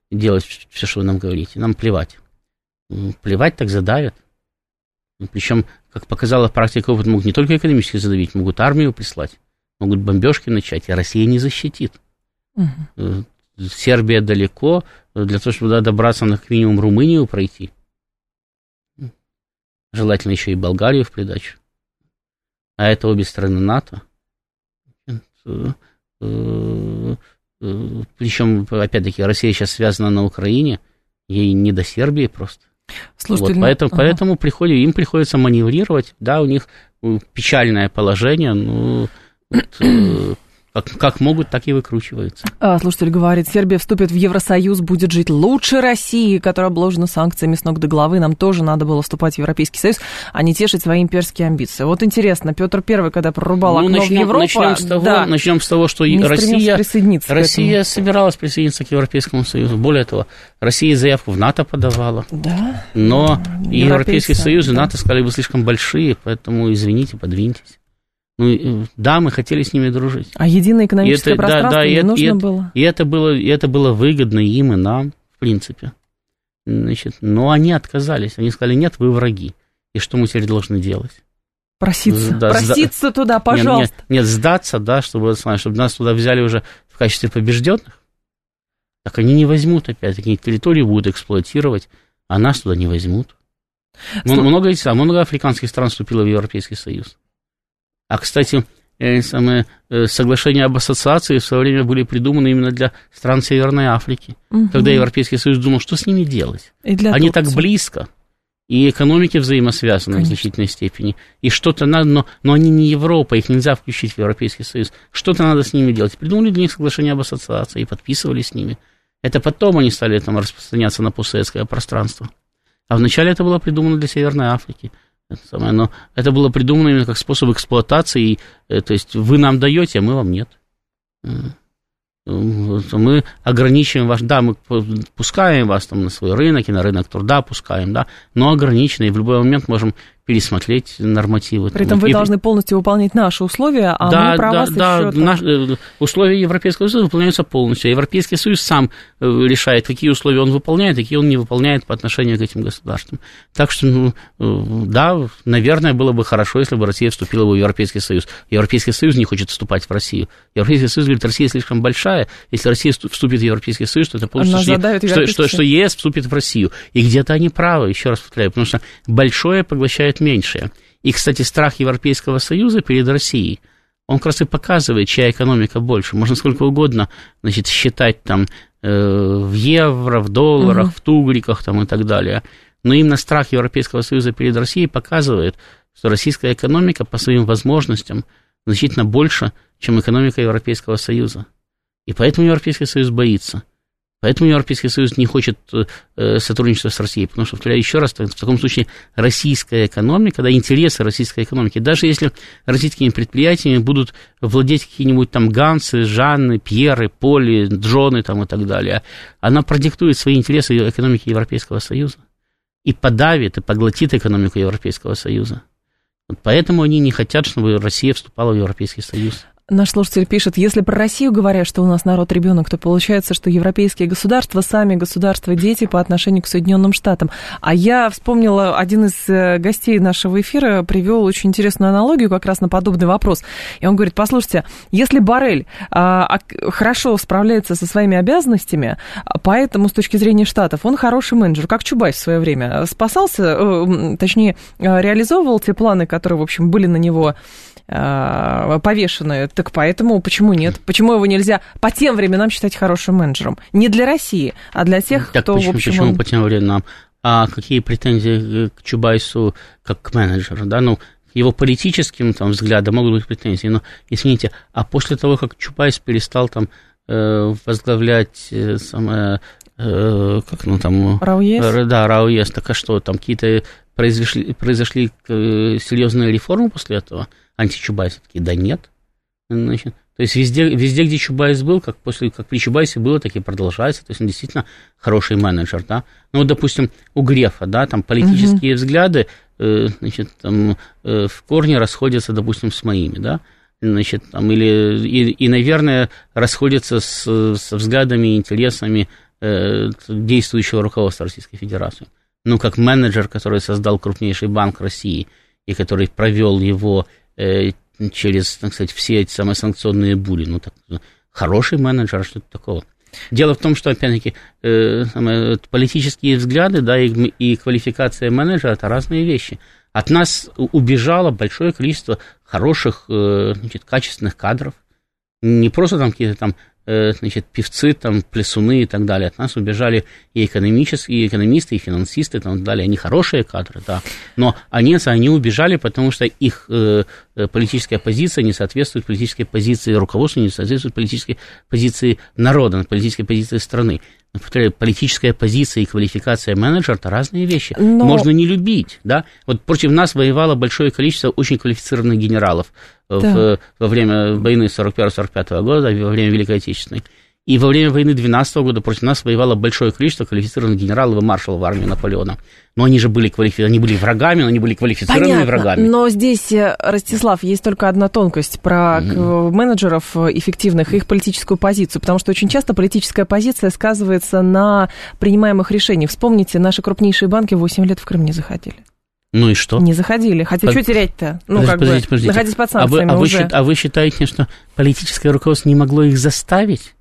делать все, что вы нам говорите, нам плевать. Плевать так задавят. Причем, как показала практика, опыт могут не только экономически задавить, могут армию прислать могут бомбежки начать, и Россия не защитит. Угу. Сербия далеко, для того, чтобы туда добраться, на как минимум Румынию пройти. Желательно еще и Болгарию в придачу. А это обе страны НАТО. Э, Причем, опять-таки, Россия сейчас связана на Украине, ей не до Сербии просто. Слушайте, вот, ну, поэтому, ага. поэтому приходит, им приходится маневрировать, да, у них печальное положение, но вот, э, как, как могут, так и выкручиваются. А, слушатель говорит, Сербия вступит в Евросоюз, будет жить лучше России, которая обложена санкциями с ног до головы. Нам тоже надо было вступать в Европейский Союз, а не тешить свои имперские амбиции. Вот интересно, Петр Первый, когда прорубал ну, окно начнем, в Европу... Начнем с того, да, начнем с того что Россия, Россия собиралась присоединиться к Европейскому Союзу. Более того, Россия заявку в НАТО подавала. Да. Но Европейский Союз и НАТО сказали, вы слишком большие, поэтому извините, подвиньтесь. Ну, да, мы хотели с ними дружить. А единое экономическое это, пространство да, да, не и нужно это, было? И это было, и это было выгодно им и нам, в принципе. Значит, но они отказались. Они сказали, нет, вы враги. И что мы теперь должны делать? Проситься, да, проситься сда... туда, пожалуйста. Нет, нет, нет, сдаться, да, чтобы, чтобы нас туда взяли уже в качестве побежденных. Так они не возьмут опять, такие территории будут эксплуатировать, а нас туда не возьмут. Много, много африканских стран вступило в Европейский Союз. А, кстати, э, самое, э, соглашения об ассоциации в свое время были придуманы именно для стран Северной Африки, угу. когда Европейский Союз думал, что с ними делать. Они Турции. так близко, и экономики взаимосвязаны Конечно. в значительной степени. И что-то надо, но, но они не Европа, их нельзя включить в Европейский Союз. Что-то надо с ними делать. Придумали для них соглашение об ассоциации и подписывали с ними. Это потом они стали там распространяться на постсоветское пространство. А вначале это было придумано для Северной Африки. Это самое, но это было придумано именно как способ эксплуатации, э, то есть вы нам даете, а мы вам нет. мы ограничиваем ваш, да, мы пускаем вас там на свой рынок и на рынок труда пускаем, да, но ограниченно, и в любой момент можем пересмотреть нормативы. При этом вы и... должны полностью выполнять наши условия, а да, мы про да, вас да, еще... Наш, там... Э, условия Европейского Союза выполняются полностью. Европейский Союз сам э, решает, какие условия он выполняет, какие он не выполняет по отношению к этим государствам. Так что, ну, э, да, наверное, было бы хорошо, если бы Россия вступила в Европейский Союз. Европейский Союз не хочет вступать в Россию. Европейский Союз говорит, Россия слишком большая. Если Россия вступит в Европейский Союз, то это получится, что, что, что, что ЕС вступит в Россию. И где-то они правы, еще раз повторяю, потому что большое поглощает меньшее. И, кстати, страх Европейского Союза перед Россией, он как раз и показывает, чья экономика больше. Можно сколько угодно значит, считать там э, в евро, в долларах, угу. в тугриках там, и так далее. Но именно страх Европейского Союза перед Россией показывает, что российская экономика по своим возможностям значительно больше, чем экономика Европейского Союза. И поэтому Европейский Союз боится. Поэтому Европейский Союз не хочет э, сотрудничества с Россией, потому что, повторяю еще раз, в таком случае российская экономика, да, интересы российской экономики, даже если российскими предприятиями будут владеть какие-нибудь там Гансы, Жанны, Пьеры, Поли, Джоны там и так далее, она продиктует свои интересы экономики Европейского Союза и подавит, и поглотит экономику Европейского Союза. Вот поэтому они не хотят, чтобы Россия вступала в Европейский Союз. Наш слушатель пишет, если про Россию говорят, что у нас народ ребенок, то получается, что европейские государства сами государства дети по отношению к Соединенным Штатам. А я вспомнила, один из э, гостей нашего эфира привел очень интересную аналогию как раз на подобный вопрос. И он говорит, послушайте, если Барель а, хорошо справляется со своими обязанностями, поэтому с точки зрения Штатов он хороший менеджер, как Чубайс в свое время спасался, э, точнее, э, реализовывал те планы, которые, в общем, были на него Э, повешенную. Так поэтому почему нет? Почему его нельзя по тем временам считать хорошим менеджером? Не для России, а для тех, так кто, почему, в общем... Почему он... по тем временам? А какие претензии к Чубайсу как к менеджеру, да? Ну, его политическим там, взглядам могут быть претензии, но, извините, а после того, как Чубайс перестал там э, возглавлять э, самое, э, как ну там... Рауес? Да, Рауес, так а что, там какие-то произошли, произошли серьезные реформы после этого? Античубайсы такие, да нет. Значит, то есть везде, везде, где Чубайс был, как, после, как при Чубайсе было, так и продолжается. То есть он действительно хороший менеджер, да. Ну, вот, допустим, у Грефа, да, там политические mm-hmm. взгляды, э, значит, там, э, в корне расходятся, допустим, с моими, да. Значит, там, или, и, и, наверное, расходятся с, с взглядами и интересами э, действующего руководства Российской Федерации. Ну, как менеджер, который создал крупнейший банк России и который провел его через, так сказать, все эти самые санкционные бури. Ну, так, хороший менеджер, что-то такого. Дело в том, что, опять-таки, э, политические взгляды, да, и, и квалификация менеджера – это разные вещи. От нас убежало большое количество хороших, э, значит, качественных кадров. Не просто там какие-то там Э, значит, певцы, там, плясуны и так далее. От нас убежали и экономические, и экономисты, и финансисты, и так далее. Они хорошие кадры, да. Но они, они убежали, потому что их э, э, политическая позиция не соответствует политической позиции руководства, не соответствует политической позиции народа, политической позиции страны. Повторяю, политическая позиция и квалификация менеджера – это разные вещи. Но... Можно не любить, да. Вот против нас воевало большое количество очень квалифицированных генералов да. в, во время войны 41-45 года, во время Великой Отечественной. И во время войны 12 года против нас воевало большое количество квалифицированных генералов и маршалов в армии Наполеона. Но они же были, квалифи... они были врагами, но они были квалифицированными Понятно, врагами. Но здесь, э, Ростислав, есть только одна тонкость про mm-hmm. менеджеров э, эффективных и их политическую позицию, потому что очень часто политическая позиция сказывается на принимаемых решениях. Вспомните, наши крупнейшие банки 8 лет в Крым не заходили. Ну и что? Не заходили. Хотя Под... что терять-то? Ну, как подождите, бы, подождите. находясь под санкциями а вы, а, уже. Вы, а вы считаете, что политическое руководство не могло их заставить?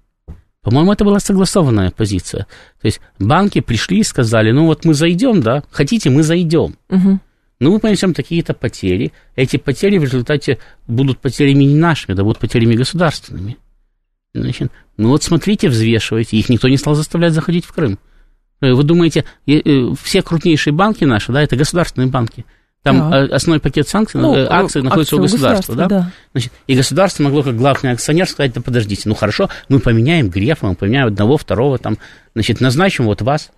По-моему, это была согласованная позиция. То есть банки пришли и сказали, ну вот мы зайдем, да, хотите, мы зайдем. Угу. Ну, мы понесем такие-то потери. Эти потери в результате будут потерями не нашими, да будут потерями государственными. Значит, ну вот смотрите, взвешивайте. Их никто не стал заставлять заходить в Крым. Вы думаете, э, все крупнейшие банки наши, да, это государственные банки – там да. основной пакет санкций, ну, э, акций находится у государства, да? да. Значит, и государство могло, как главный акционер, сказать, да подождите, ну хорошо, мы поменяем Грефа, мы поменяем одного, второго, там, значит, назначим вот вас,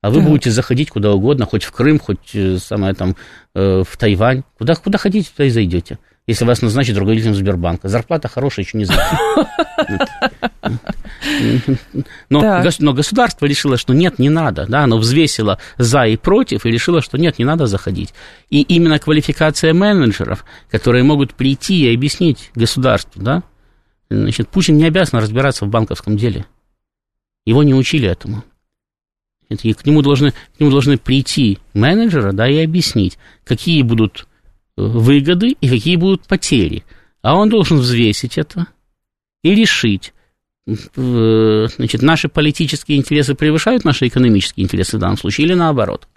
а вы да. будете заходить куда угодно, хоть в Крым, хоть э, самое там э, в Тайвань. Куда, куда хотите, туда и зайдете. Если вас назначат руководителем Сбербанка. Зарплата хорошая, еще не знаю. Но, но государство решило, что нет, не надо. Да, оно взвесило за и против и решило, что нет, не надо заходить. И именно квалификация менеджеров, которые могут прийти и объяснить государству, да, значит, Путин не обязан разбираться в банковском деле. Его не учили этому. И к нему должны, к нему должны прийти менеджеры, да, и объяснить, какие будут выгоды и какие будут потери. А он должен взвесить это и решить, значит, наши политические интересы превышают наши экономические интересы в данном случае или наоборот.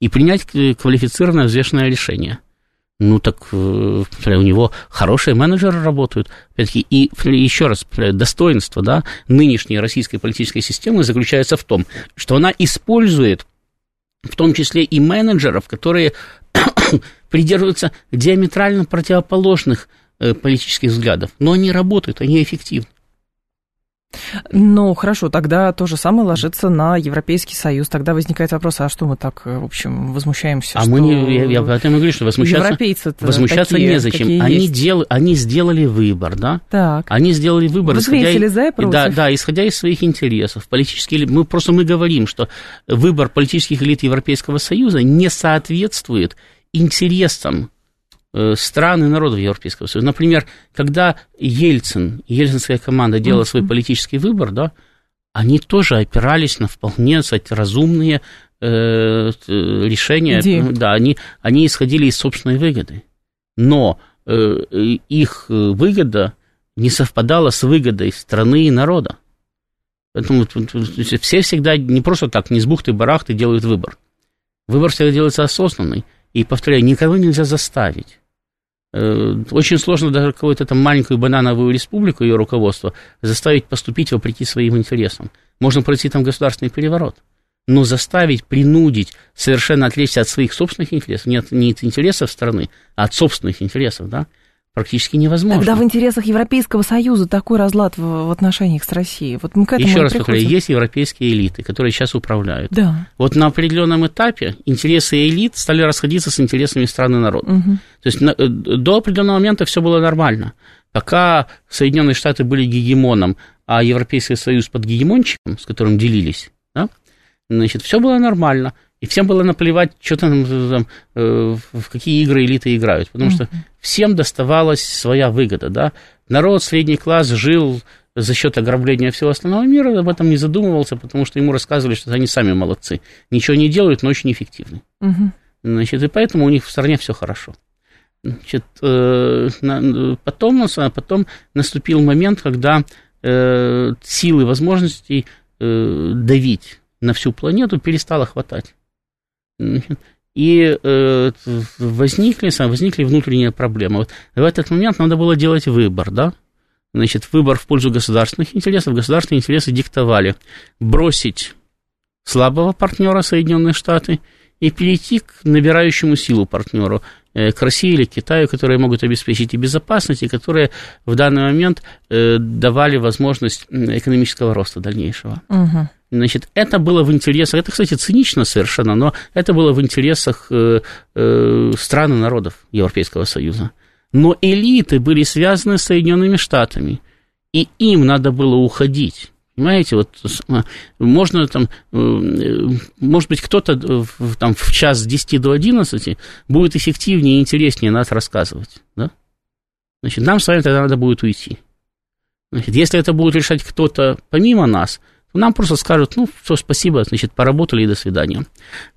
И принять квалифицированное взвешенное решение – ну так э, у него хорошие менеджеры работают. И еще раз, достоинство да, нынешней российской политической системы заключается в том, что она использует в том числе и менеджеров, которые придерживаются диаметрально противоположных э, политических взглядов, но они работают, они эффективны. Ну, хорошо, тогда то же самое ложится на Европейский Союз. Тогда возникает вопрос, а что мы так, в общем, возмущаемся? А мы не, я, я поэтому говорю, что возмущаться, возмущаться такие, незачем. Они, дел, они сделали выбор, да? Так. Они сделали выбор. Взвесили за и против. Да, да, исходя из своих интересов. Политические, мы просто мы говорим, что выбор политических элит Европейского Союза не соответствует интересам Э, стран и народов Европейского Союза. Например, когда Ельцин, ельцинская команда делала свой политический выбор, да, они тоже опирались на вполне, кстати, разумные э, решения. Идеи. Да, они, они исходили из собственной выгоды. Но э, их выгода не совпадала с выгодой страны и народа. Поэтому все всегда не просто так, не с бухты-барахты делают выбор. Выбор всегда делается осознанный. И, повторяю, никого нельзя заставить. Э, очень сложно даже какую-то там маленькую банановую республику, ее руководство, заставить поступить вопреки своим интересам. Можно пройти там государственный переворот. Но заставить, принудить совершенно отвлечься от своих собственных интересов, нет, не от интересов страны, а от собственных интересов, да, практически невозможно. Тогда в интересах Европейского Союза такой разлад в, в отношениях с Россией. Вот мы к этому Еще раз повторяю, есть европейские элиты, которые сейчас управляют. Да. Вот на определенном этапе интересы элит стали расходиться с интересами страны народа. Угу. То есть на, э, до определенного момента все было нормально. Пока Соединенные Штаты были гегемоном, а Европейский Союз под гегемончиком, с которым делились, да, значит, все было нормально. И всем было наплевать, что там, там э, в какие игры элиты играют, потому mm-hmm. что всем доставалась своя выгода, да. Народ, средний класс жил за счет ограбления всего остального мира, об этом не задумывался, потому что ему рассказывали, что они сами молодцы, ничего не делают, но очень эффективны. Mm-hmm. Значит, и поэтому у них в стране все хорошо. Значит, э, на, потом, потом наступил момент, когда э, силы возможностей э, давить на всю планету перестало хватать. И э, возникли, возникли внутренние проблемы. Вот в этот момент надо было делать выбор, да? Значит, выбор в пользу государственных интересов. Государственные интересы диктовали бросить слабого партнера Соединенные Штаты и перейти к набирающему силу партнеру, э, к России или Китаю, которые могут обеспечить и безопасность, и которые в данный момент э, давали возможность экономического роста дальнейшего. Угу. Значит, это было в интересах, это, кстати, цинично совершенно, но это было в интересах э, э, стран и народов Европейского Союза. Но элиты были связаны с Соединенными Штатами, и им надо было уходить. Понимаете, вот можно там, э, может быть, кто-то там в час с 10 до 11 будет эффективнее и интереснее нас рассказывать, да? Значит, нам с вами тогда надо будет уйти. Значит, если это будет решать кто-то помимо нас – нам просто скажут, ну, все, спасибо, значит, поработали и до свидания.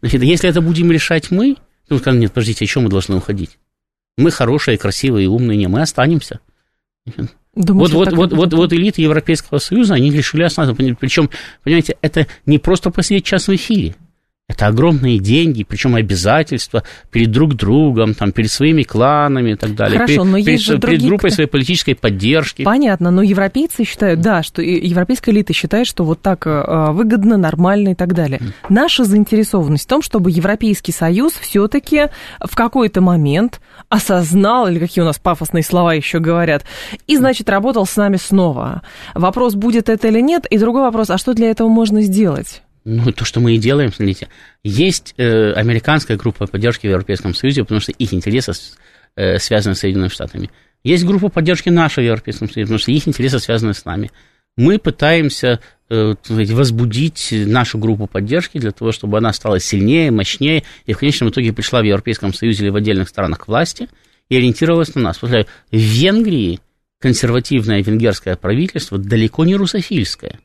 Значит, если это будем решать мы, ну, скажем, нет, подождите, о чем мы должны уходить? Мы хорошие, красивые, умные, не, мы останемся. Думаю, вот, вот, вот, вот, вот элиты Европейского Союза, они решили остаться. Причем, понимаете, это не просто посидеть час в эфире. Это огромные деньги, причем обязательства перед друг другом, там, перед своими кланами и так далее. Хорошо, перед, но есть перед, же перед группой своей политической поддержки. Понятно, но европейцы считают, да, что европейская элита считает, что вот так э, выгодно, нормально и так далее. Наша заинтересованность в том, чтобы Европейский Союз все-таки в какой-то момент осознал, или какие у нас пафосные слова еще говорят, и, значит, работал с нами снова. Вопрос, будет это или нет, и другой вопрос, а что для этого можно сделать? Ну, то, что мы и делаем, смотрите, есть э, американская группа поддержки в Европейском Союзе, потому что их интересы э, связанные с Соединенными Штатами. Есть группа поддержки нашего в Европейском Союзе, потому что их интересы связаны с нами. Мы пытаемся э, возбудить нашу группу поддержки для того, чтобы она стала сильнее, мощнее, и в конечном итоге пришла в Европейском Союзе или в отдельных странах к власти и ориентировалась на нас. Повторяю, в Венгрии консервативное венгерское правительство далеко не русофильское.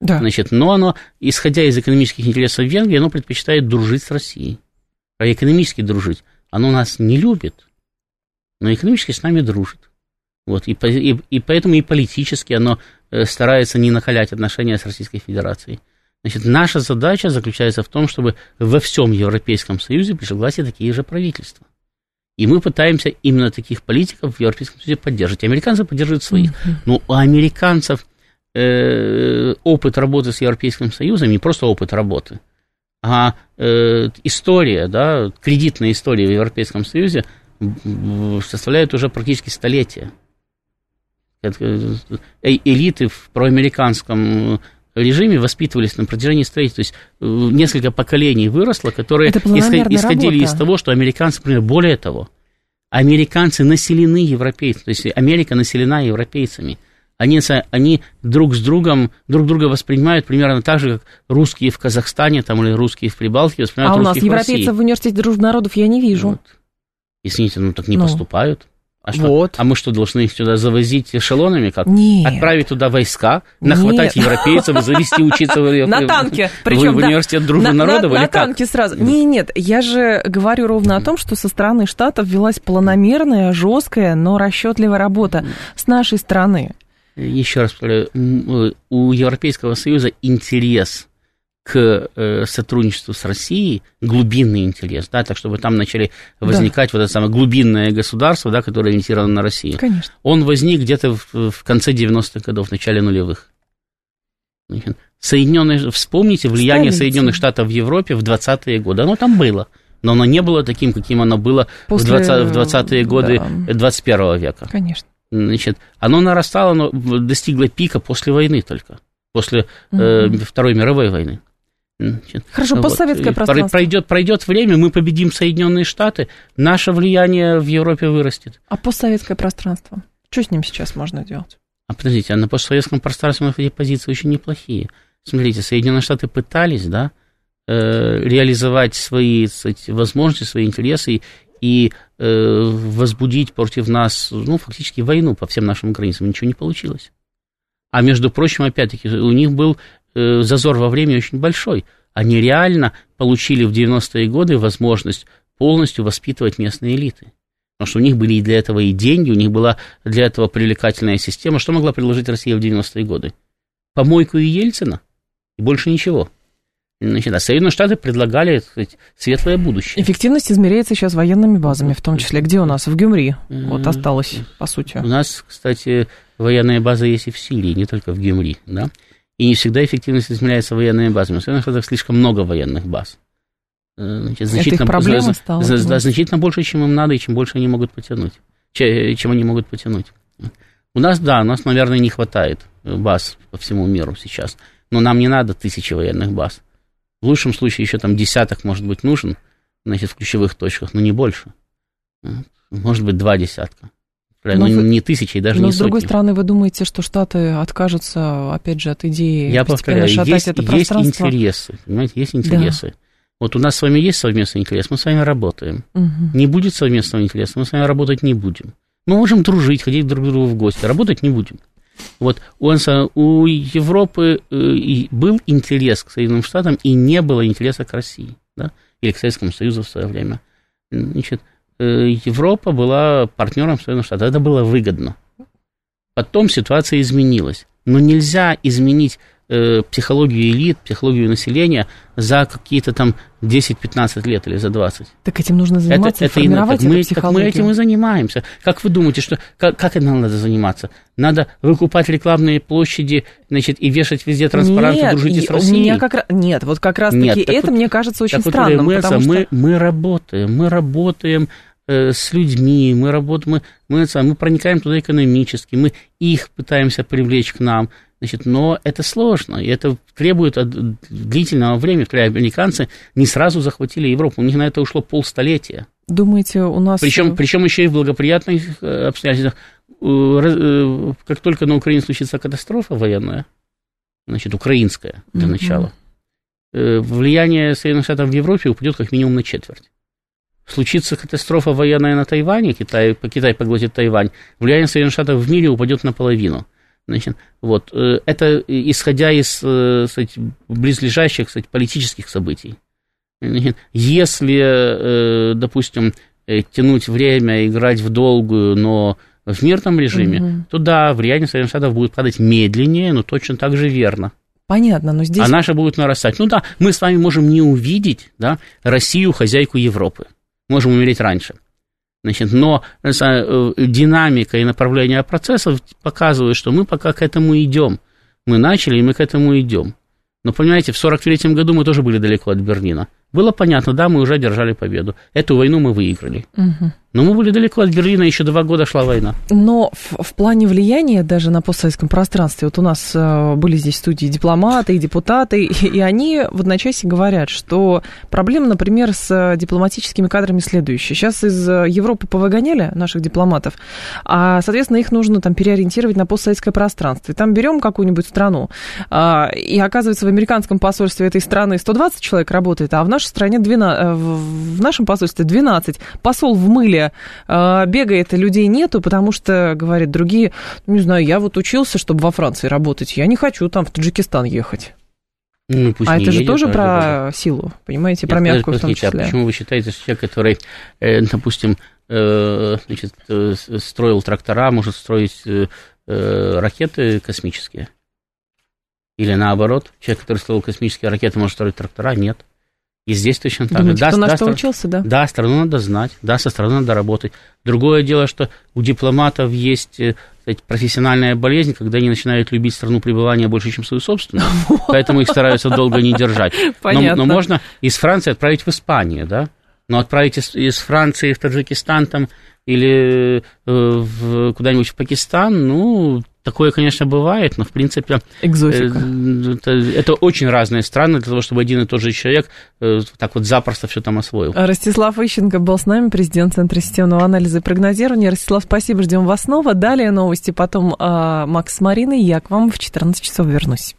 Да. Значит, но оно, исходя из экономических интересов Венгрии, оно предпочитает дружить с Россией. А экономически дружить. Оно нас не любит, но экономически с нами дружит. Вот, и, и, и поэтому и политически оно э, старается не накалять отношения с Российской Федерацией. Значит, наша задача заключается в том, чтобы во всем Европейском Союзе пришли такие же правительства. И мы пытаемся именно таких политиков в Европейском Союзе поддерживать. Американцы поддерживают своих. Но у американцев э, опыт работы с Европейским Союзом, не просто опыт работы, а э, история, да, кредитная история в Европейском Союзе составляет уже практически столетие. Э, элиты в проамериканском режиме воспитывались на протяжении столетий. То есть э, несколько поколений выросло, которые исходили работа. из того, что американцы, например, более того, американцы населены европейцами, то есть Америка населена европейцами. Они, они друг с другом, друг друга воспринимают примерно так же, как русские в Казахстане там, или русские в Прибалтике воспринимают А у нас европейцев в, в университете дружбы народов я не вижу. Вот. Извините, ну так не ну. поступают. А, что, вот. а мы что, должны их сюда завозить эшелонами? Как? Нет. Отправить туда войска, нахватать Нет. европейцев, завести учиться в, на танке. Причем, в, в университет дружбы на, народов? На, на танке сразу. Не, нет, я же говорю ровно о том, что со стороны Штатов велась планомерная, жесткая, но расчетливая работа с нашей стороны. Еще раз повторяю, у Европейского Союза интерес к э, сотрудничеству с Россией глубинный интерес, да, так чтобы там начали возникать да. вот это самое глубинное государство, да, которое ориентировано на Россию. Конечно. Он возник где-то в, в конце 90-х годов, в начале нулевых. Соединенные, вспомните влияние Столица. Соединенных Штатов в Европе в 20-е годы. Оно там было, но оно не было таким, каким оно было После... в, 20, е годы да. 21 века. Конечно. Значит, оно нарастало, оно достигло пика после войны только, после угу. э, Второй мировой войны. Хорошо, постсоветское вот. пространство. Пройдет, пройдет время, мы победим Соединенные Штаты, наше влияние в Европе вырастет. А постсоветское пространство? Что с ним сейчас можно делать? А подождите, а на постсоветском пространстве эти позиции очень неплохие. Смотрите, Соединенные Штаты пытались, да, э, реализовать свои кстати, возможности, свои интересы и э, возбудить против нас, ну, фактически войну по всем нашим границам. Ничего не получилось. А между прочим, опять-таки, у них был Э, зазор во времени очень большой. Они реально получили в 90-е годы возможность полностью воспитывать местные элиты. Потому что у них были и для этого и деньги, у них была для этого привлекательная система. Что могла предложить Россия в 90-е годы? Помойку и Ельцина, и больше ничего. Значит, а Соединенные Штаты предлагали сказать, светлое будущее. Эффективность измеряется сейчас военными базами, в том числе. Где у нас? В Гюмри. Вот осталось, по сути. У нас, кстати, военная база есть и в Сирии, не только в Гюмри. Да? И не всегда эффективность измеряется военными базами. В Соединенных Штатах слишком много военных баз. Э, значит, значительно, Это проблема стала, за, да, значительно больше, чем им надо, и чем больше они могут потянуть. Чем они могут потянуть. У нас, да, у нас, наверное, не хватает баз по всему миру сейчас. Но нам не надо тысячи военных баз. В лучшем случае еще там десяток, может быть, нужен, значит, в ключевых точках, но не больше. Может быть, два десятка. Но ну, вы... не тысячи и даже но, не с другой стороны, вы думаете, что Штаты откажутся, опять же, от идеи Я повторяю, есть, это есть интересы, понимаете, есть интересы. Да. Вот у нас с вами есть совместный интерес, мы с вами работаем. Угу. Не будет совместного интереса, мы с вами работать не будем. Мы можем дружить, ходить друг к другу в гости, работать не будем. Вот у, у Европы э, был интерес к Соединенным Штатам, и не было интереса к России, да, или к Советскому Союзу в свое время. Значит, Э, Европа была партнером Соединенных Штатов. Это было выгодно. Потом ситуация изменилась. Но нельзя изменить э, психологию элит, психологию населения за какие-то там 10-15 лет или за 20. Так этим нужно заниматься это, и формировать это, мы, так мы этим и занимаемся. Как вы думаете, что, как, как это надо заниматься? Надо выкупать рекламные площади значит, и вешать везде транспаранты нет, «Дружите с Россией»? Меня как, нет, вот как раз-таки это, вот, мне кажется, очень странным. Мы, потому мы, что... мы работаем, мы работаем Э, с людьми, мы работаем, мы, мы, мы проникаем туда экономически, мы их пытаемся привлечь к нам, значит, но это сложно, и это требует длительного времени, когда американцы не сразу захватили Европу, у них на это ушло полстолетия. Думаете, у нас... Причем, причем еще и в благоприятных обстоятельствах. Как только на Украине случится катастрофа военная, значит, украинская для начала, влияние Соединенных Штатов в Европе упадет как минимум на четверть случится катастрофа военная на Тайване, Китай, Китай поглотит Тайвань, влияние Соединенных Штатов в мире упадет наполовину. Значит, вот, э, это исходя из э, сказать, близлежащих сказать, политических событий. Значит, если, э, допустим, тянуть время, играть в долгую, но в мирном режиме, угу. то да, влияние Соединенных Штатов будет падать медленнее, но точно так же верно. Понятно, но здесь... А наша будет нарастать. Ну да, мы с вами можем не увидеть да, Россию, хозяйку Европы можем умереть раньше. Значит, но э, динамика и направление процессов показывают, что мы пока к этому идем. Мы начали, и мы к этому идем. Но понимаете, в 1943 году мы тоже были далеко от Берлина. Было понятно, да, мы уже одержали победу. Эту войну мы выиграли. Угу. Но мы были далеко от Берлина, еще два года шла война. Но в, в плане влияния даже на постсоветском пространстве, вот у нас э, были здесь студии дипломаты и депутаты, и, и они в одночасье говорят, что проблема, например, с дипломатическими кадрами следующая. Сейчас из Европы повыгоняли наших дипломатов, а, соответственно, их нужно там переориентировать на постсоветское пространство. И там берем какую-нибудь страну, а, и оказывается, в американском посольстве этой страны 120 человек работает, а в нашей стране 12, э, в нашем посольстве 12. Посол в мыле э, бегает, людей нету, потому что, говорят другие, не знаю, я вот учился, чтобы во Франции работать, я не хочу там в Таджикистан ехать. Ну, а это же едет, тоже про даже. силу, понимаете, про мягкую в том числе. А почему вы считаете, что человек, который, э, допустим, э, значит, строил трактора, может строить ракеты космические? Или наоборот, человек, который строил космические ракеты, может строить трактора? Нет. И здесь точно так же. Да, кто на да, что учился, да? Да, страну надо знать, да, со страной надо работать. Другое дело, что у дипломатов есть э, сказать, профессиональная болезнь, когда они начинают любить страну пребывания больше, чем свою собственную, поэтому их стараются долго не держать. Но, но можно из Франции отправить в Испанию, да? Но отправить из, из Франции в Таджикистан там или э, в, куда-нибудь в Пакистан, ну, Такое, конечно, бывает, но, в принципе... Экзотика. Э, это, это очень разные страны для того, чтобы один и тот же человек э, так вот запросто все там освоил. Ростислав Ищенко был с нами, президент Центра системного анализа и прогнозирования. Ростислав, спасибо, ждем вас снова. Далее новости, потом э, Макс с Мариной. Я к вам в 14 часов вернусь.